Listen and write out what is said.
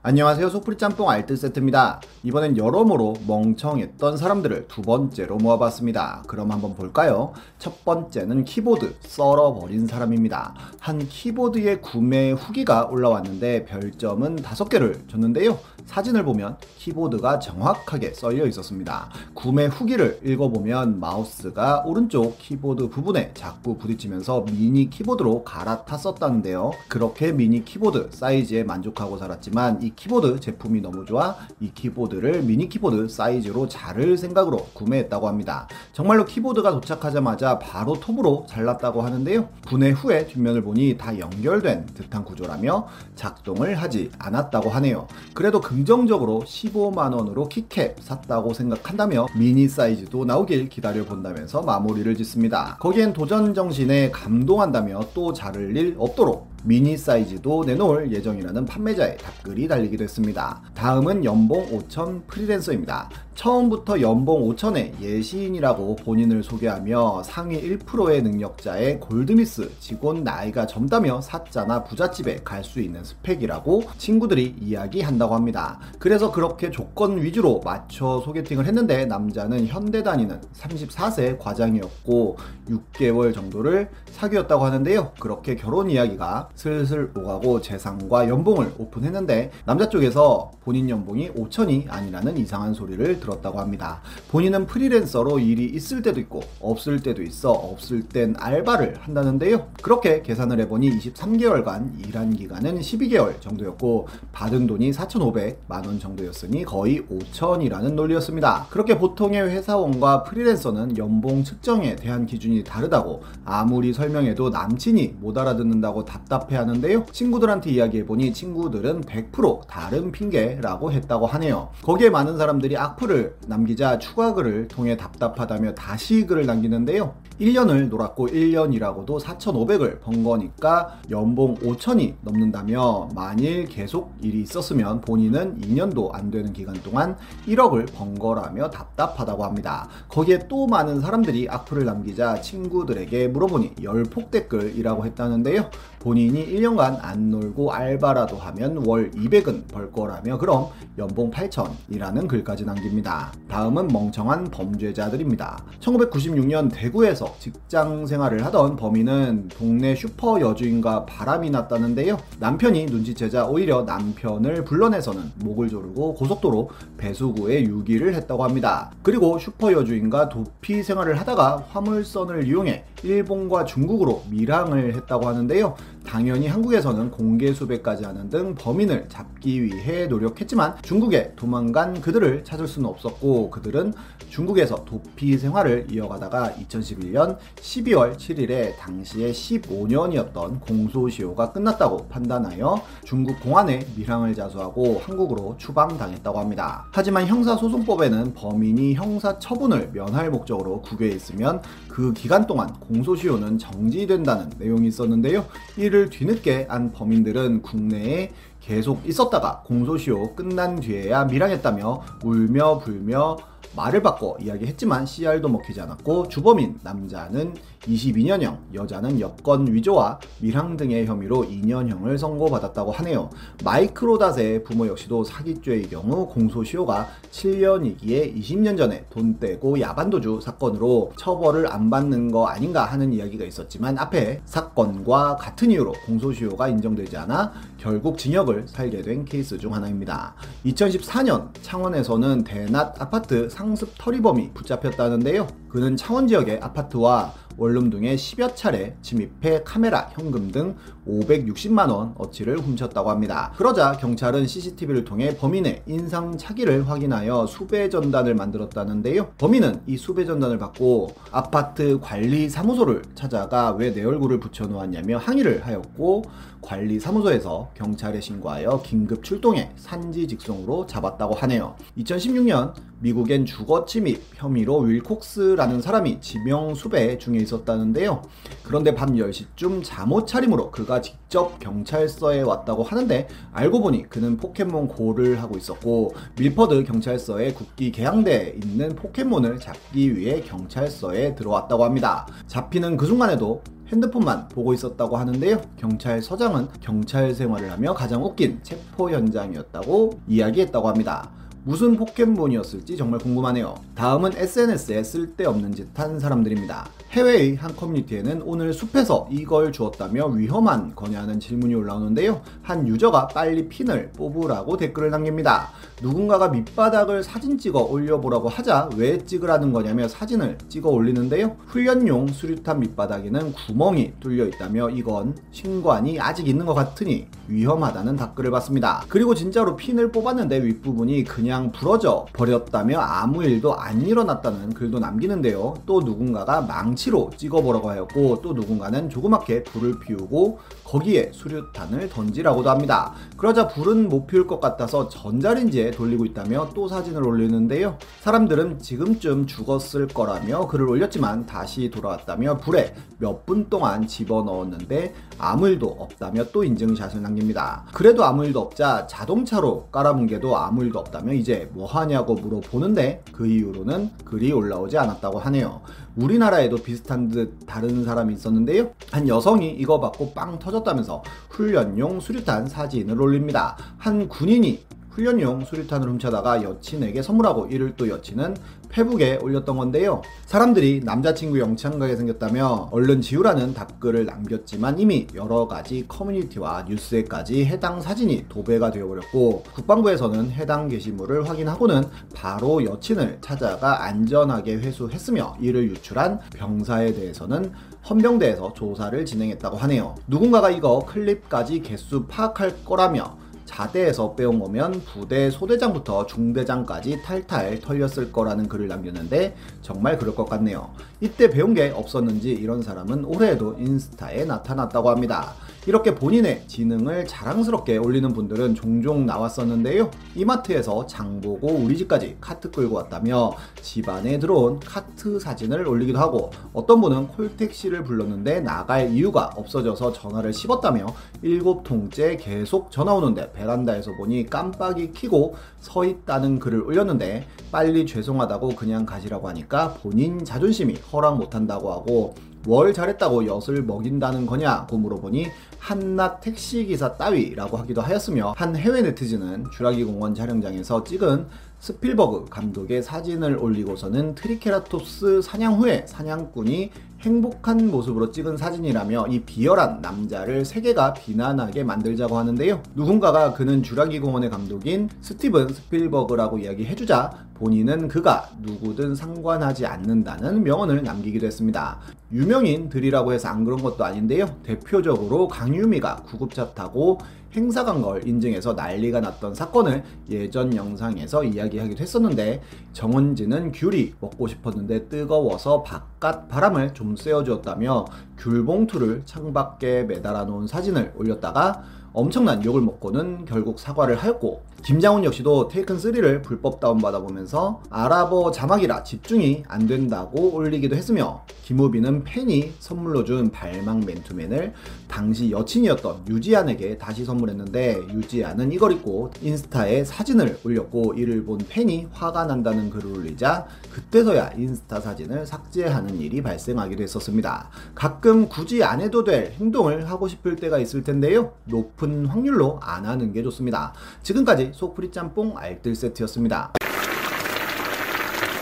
안녕하세요 소프리 짬뽕 알뜰 세트입니다. 이번엔 여러모로 멍청했던 사람들을 두 번째로 모아봤습니다. 그럼 한번 볼까요? 첫 번째는 키보드 썰어버린 사람입니다. 한 키보드의 구매 후기가 올라왔는데 별점은 다섯 개를 줬는데요. 사진을 보면 키보드가 정확하게 썰려 있었습니다. 구매 후기를 읽어보면 마우스가 오른쪽 키보드 부분에 자꾸 부딪히면서 미니 키보드로 갈아탔었다는데요. 그렇게 미니 키보드 사이즈에 만족하고 살았지만 이 키보드 제품이 너무 좋아 이 키보드를 미니 키보드 사이즈로 자를 생각으로 구매했다고 합니다. 정말로 키보드가 도착하자마자 바로 톱으로 잘랐다고 하는데요. 분해 후에 뒷면을 보니 다 연결된 듯한 구조라며 작동을 하지 않았다고 하네요. 그래도 긍정적으로 15만원으로 keycap 샀다고 생각한다며 미니 사이즈도 나오길 기다려 본다면서 마무리를 짓습니다. 거기엔 도전 정신에 감동한다며 또 자를 일 없도록 미니 사이즈도 내놓을 예정이라는 판매자의 답글이 달리기도 했습니다. 다음은 연봉 5천 프리랜서입니다. 처음부터 연봉 5천의 예시인이라고 본인을 소개하며 상위 1%의 능력자의 골드미스 직원 나이가 젊다며 사자나 부잣집에 갈 수 있는 스펙이라고 친구들이 이야기한다고 합니다. 그래서 그렇게 조건 위주로 맞춰 소개팅을 했는데 남자는 현대 다니는 34세 과장이었고 6개월 정도를 사귀었다고 하는데요. 그렇게 결혼 이야기가 슬슬 오가고 재산과 연봉을 오픈했는데 남자 쪽에서 본인 연봉이 5천이 아니라는 이상한 소리를 들 었다고 합니다. 본인은 프리랜서로 일이 있을 때도 있고 없을 때도 있어 없을 땐 알바를 한다는데요. 그렇게 계산을 해보니 23개월간 일한 기간은 12개월 정도였고 받은 돈이 4,500만 원 정도였으니 거의 5천이라는 논리였습니다. 그렇게 보통의 회사원과 프리랜서는 연봉 측정에 대한 기준이 다르다고 아무리 설명해도 남친이 못 알아듣는다고 답답해 하는데요. 친구들한테 이야기해보니 친구들은 100% 다른 핑계라고 했다고 하네요. 거기에 많은 사람들이 악플을 남기자 추가 글을 통해 답답하다며 다시 글을 남기는데요. 1년을 놀았고 1년이라고도 4,500을 번 거니까 연봉 5천이 넘는다며 만일 계속 일이 있었으면 본인은 2년도 안 되는 기간 동안 1억을 번 거라며 답답하다고 합니다. 거기에 또 많은 사람들이 악플을 남기자 친구들에게 물어보니 열폭 댓글이라고 했다는데요. 본인이 1년간 안 놀고 알바라도 하면 월 200은 벌 거라며 그럼 연봉 8천이라는 글까지 남깁니다. 다음은 멍청한 범죄자들입니다. 1996년 대구에서 직장 생활을 하던 범인은 동네 슈퍼 여주인과 바람이 났다는데요. 남편이 눈치채자 오히려 남편을 불러내서는 목을 조르고 고속도로 배수구에 유기를 했다고 합니다. 그리고 슈퍼 여주인과 도피 생활을 하다가 화물선을 이용해 일본과 중국으로 밀항을 했다고 하는데요. 당연히 한국에서는 공개 수배까지 하는 등 범인을 잡기 위해 노력했지만 중국에 도망간 그들을 찾을 수는 없었고 그들은 중국에서 도피 생활을 이어가다가 2011년 12월 7일에 당시에 15년이었던 공소시효가 끝났다고 판단하여 중국 공안에 밀항을 자수하고 한국으로 추방당했다고 합니다. 하지만 형사소송법에는 범인이 형사 처분을 면할 목적으로 있으면 그 기간 동안 공소시효는 정지된다는 내용이 있었는데요. 이를 뒤늦게 안 범인들은 국내에 계속 있었다가 공소시효 끝난 뒤에야 밀항했다며 울며 불며 말을 바꿔 이야기했지만 CR도 먹히지 않았고 주범인 남자는 22년형, 여자는 여권 위조와 밀항 등의 혐의로 2년형을 선고받았다고 하네요. 마이크로닷의 부모 역시도 사기죄의 경우 공소시효가 7년이기에 20년 전에 돈 떼고 야반도주 사건으로 처벌을 안 받는 거 아닌가 하는 이야기가 있었지만 앞에 사건과 같은 이유로 공소시효가 인정되지 않아 결국 징역을 살게 된 케이스 중 하나입니다. 2014년 창원에서는 대낮 아파트 상습 터리범이 붙잡혔다는데요. 그는 창원 지역의 아파트와 원룸 등에 10여 차례 침입해 카메라, 현금 등 560만원 어치를 훔쳤다고 합니다. 그러자 경찰은 CCTV를 통해 범인의 인상 차기를 확인하여 수배 전단을 만들었다는데요. 범인은 이 수배 전단을 받고 아파트 관리 사무소를 찾아가 왜 내 얼굴을 붙여놓았냐며 항의를 하였고 관리 사무소에서 경찰에 신고하여 긴급 출동해 산지 직송으로 잡았다고 하네요. 2016년 미국엔 주거 침입 혐의로 윌콕스 라는 사람이 지명 수배 중에 있었다는데요. 그런데 밤 10시쯤 잠옷 차림으로 그가 직접 경찰서에 왔다고 하는데 알고 보니 그는 포켓몬 고를 하고 있었고 밀퍼드 경찰서에 국기 개양대에 있는 포켓몬을 잡기 위해 경찰서에 들어왔다고 합니다. 잡히는 그 순간에도 핸드폰만 보고 있었다고 하는데요. 경찰서장은 경찰 생활을 하며 가장 웃긴 체포 현장이었다고 이야기했다고 합니다. 무슨 포켓몬이었을지 정말 궁금하네요. 다음은 SNS에 쓸데없는 짓 한 사람들입니다. 해외의 한 커뮤니티에는 오늘 숲에서 이걸 주었다며 위험한 거냐는 질문이 올라오는데요. 한 유저가 빨리 핀을 뽑으라고 댓글을 남깁니다. 누군가가 밑바닥을 사진 찍어 올려보라고 하자 왜 찍으라는 거냐며 사진을 찍어 올리는데요. 훈련용 수류탄 밑바닥에는 구멍이 뚫려 있다며 이건 신관이 아직 있는 것 같으니 위험하다는 댓글을 받습니다. 그리고 진짜로 핀을 뽑았는데 윗부분이 그냥 부러져 버렸다며 아무 일도 안 일어났다는 글도 남기는데요. 또 누군가가 망치로 찍어보라고 하였고 또 누군가는 조그맣게 불을 피우고 거기에 수류탄을 던지라고도 합니다. 그러자 불은 못 피울 것 같아서 전자레인지에 돌리고 있다며 또 사진을 올리는데요. 사람들은 지금쯤 죽었을 거라며 글을 올렸지만 다시 돌아왔다며 불에 몇 분 동안 집어넣었는데 아무 일도 없다며 또 인증샷을 남깁니다. 그래도 아무 일도 없자 자동차로 깔아뭉개도 아무 일도 없다며 이제 뭐 하냐고 물어보는데 그 이후로는 글이 올라오지 않았다고 하네요. 우리나라에도 비슷한 듯 다른 사람이 있었는데요. 한 여성이 이거 받고 빵 터졌다면서 훈련용 수류탄 사진을 올립니다. 한 군인이 훈련용 수류탄을 훔쳐다가 여친에게 선물하고 이를 또 여친은 페북에 올렸던 건데요. 사람들이 남자친구 영창하게 생겼다며 얼른 지우라는 답글을 남겼지만 이미 여러 가지 커뮤니티와 뉴스에까지 해당 사진이 도배가 되어버렸고 국방부에서는 해당 게시물을 확인하고는 바로 여친을 찾아가 안전하게 회수했으며 이를 유출한 병사에 대해서는 헌병대에서 조사를 진행했다고 하네요. 누군가가 이거 클립까지 개수 파악할 거라며 자대에서 빼온 거면 부대 소대장부터 중대장까지 탈탈 털렸을 거라는 글을 남겼는데 정말 그럴 것 같네요. 이때 배운 게 없었는지 이런 사람은 올해에도 인스타에 나타났다고 합니다. 이렇게 본인의 지능을 자랑스럽게 올리는 분들은 종종 나왔었는데요. 이마트에서 장 보고 우리 집까지 카트 끌고 왔다며 집안에 들어온 카트 사진을 올리기도 하고 어떤 분은 콜택시를 불렀는데 나갈 이유가 없어져서 전화를 씹었다며 일곱 통째 계속 전화 오는데 베란다에서 보니 깜빡이 키고 서 있다는 글을 올렸는데 빨리 죄송하다고 그냥 가시라고 하니까 본인 자존심이 허락 못한다고 하고 뭘 잘했다고 엿을 먹인다는 거냐고 물어보니 한낱 택시기사 따위라고 하기도 하였으며 한 해외 네티즌은 주라기 공원 촬영장에서 찍은 스필버그 감독의 사진을 올리고서는 트리케라톱스 사냥 후에 사냥꾼이 행복한 모습으로 찍은 사진이라며 이 비열한 남자를 세계가 비난하게 만들자고 하는데요. 누군가가 그는 주라기 공원의 감독인 스티븐 스필버그라고 이야기해주자 본인은 그가 누구든 상관하지 않는다는 명언을 남기기도 했습니다. 유명인들이라고 해서 안 그런 것도 아닌데요. 대표적으로 강유미가 구급차 타고 행사 간 걸 인증해서 난리가 났던 사건을 예전 영상에서 이야기하기도 했었는데 정은지는 귤이 먹고 싶었는데 뜨거워서 바깥 바람을 좀 쐬어주었다며 귤 봉투를 창밖에 매달아 놓은 사진을 올렸다가 엄청난 욕을 먹고는 결국 사과를 하였고 김장훈 역시도 테이큰 3를 불법 다운받아 보면서 아랍어 자막이라 집중이 안 된다고 올리기도 했으며 김우빈은 팬이 선물로 준 발망 맨투맨을 당시 여친이었던 유지안에게 다시 선물했는데 유지안은 이걸 입고 인스타에 사진을 올렸고 이를 본 팬이 화가 난다는 글을 올리자 그때서야 인스타 사진을 삭제하는 일이 발생하기도 했었습니다. 가끔 굳이 안 해도 될 행동을 하고 싶을 때가 있을 텐데요. 높은 확률로 안 하는 게 좋습니다. 지금까지 소프리 짬뽕 알뜰 세트였습니다.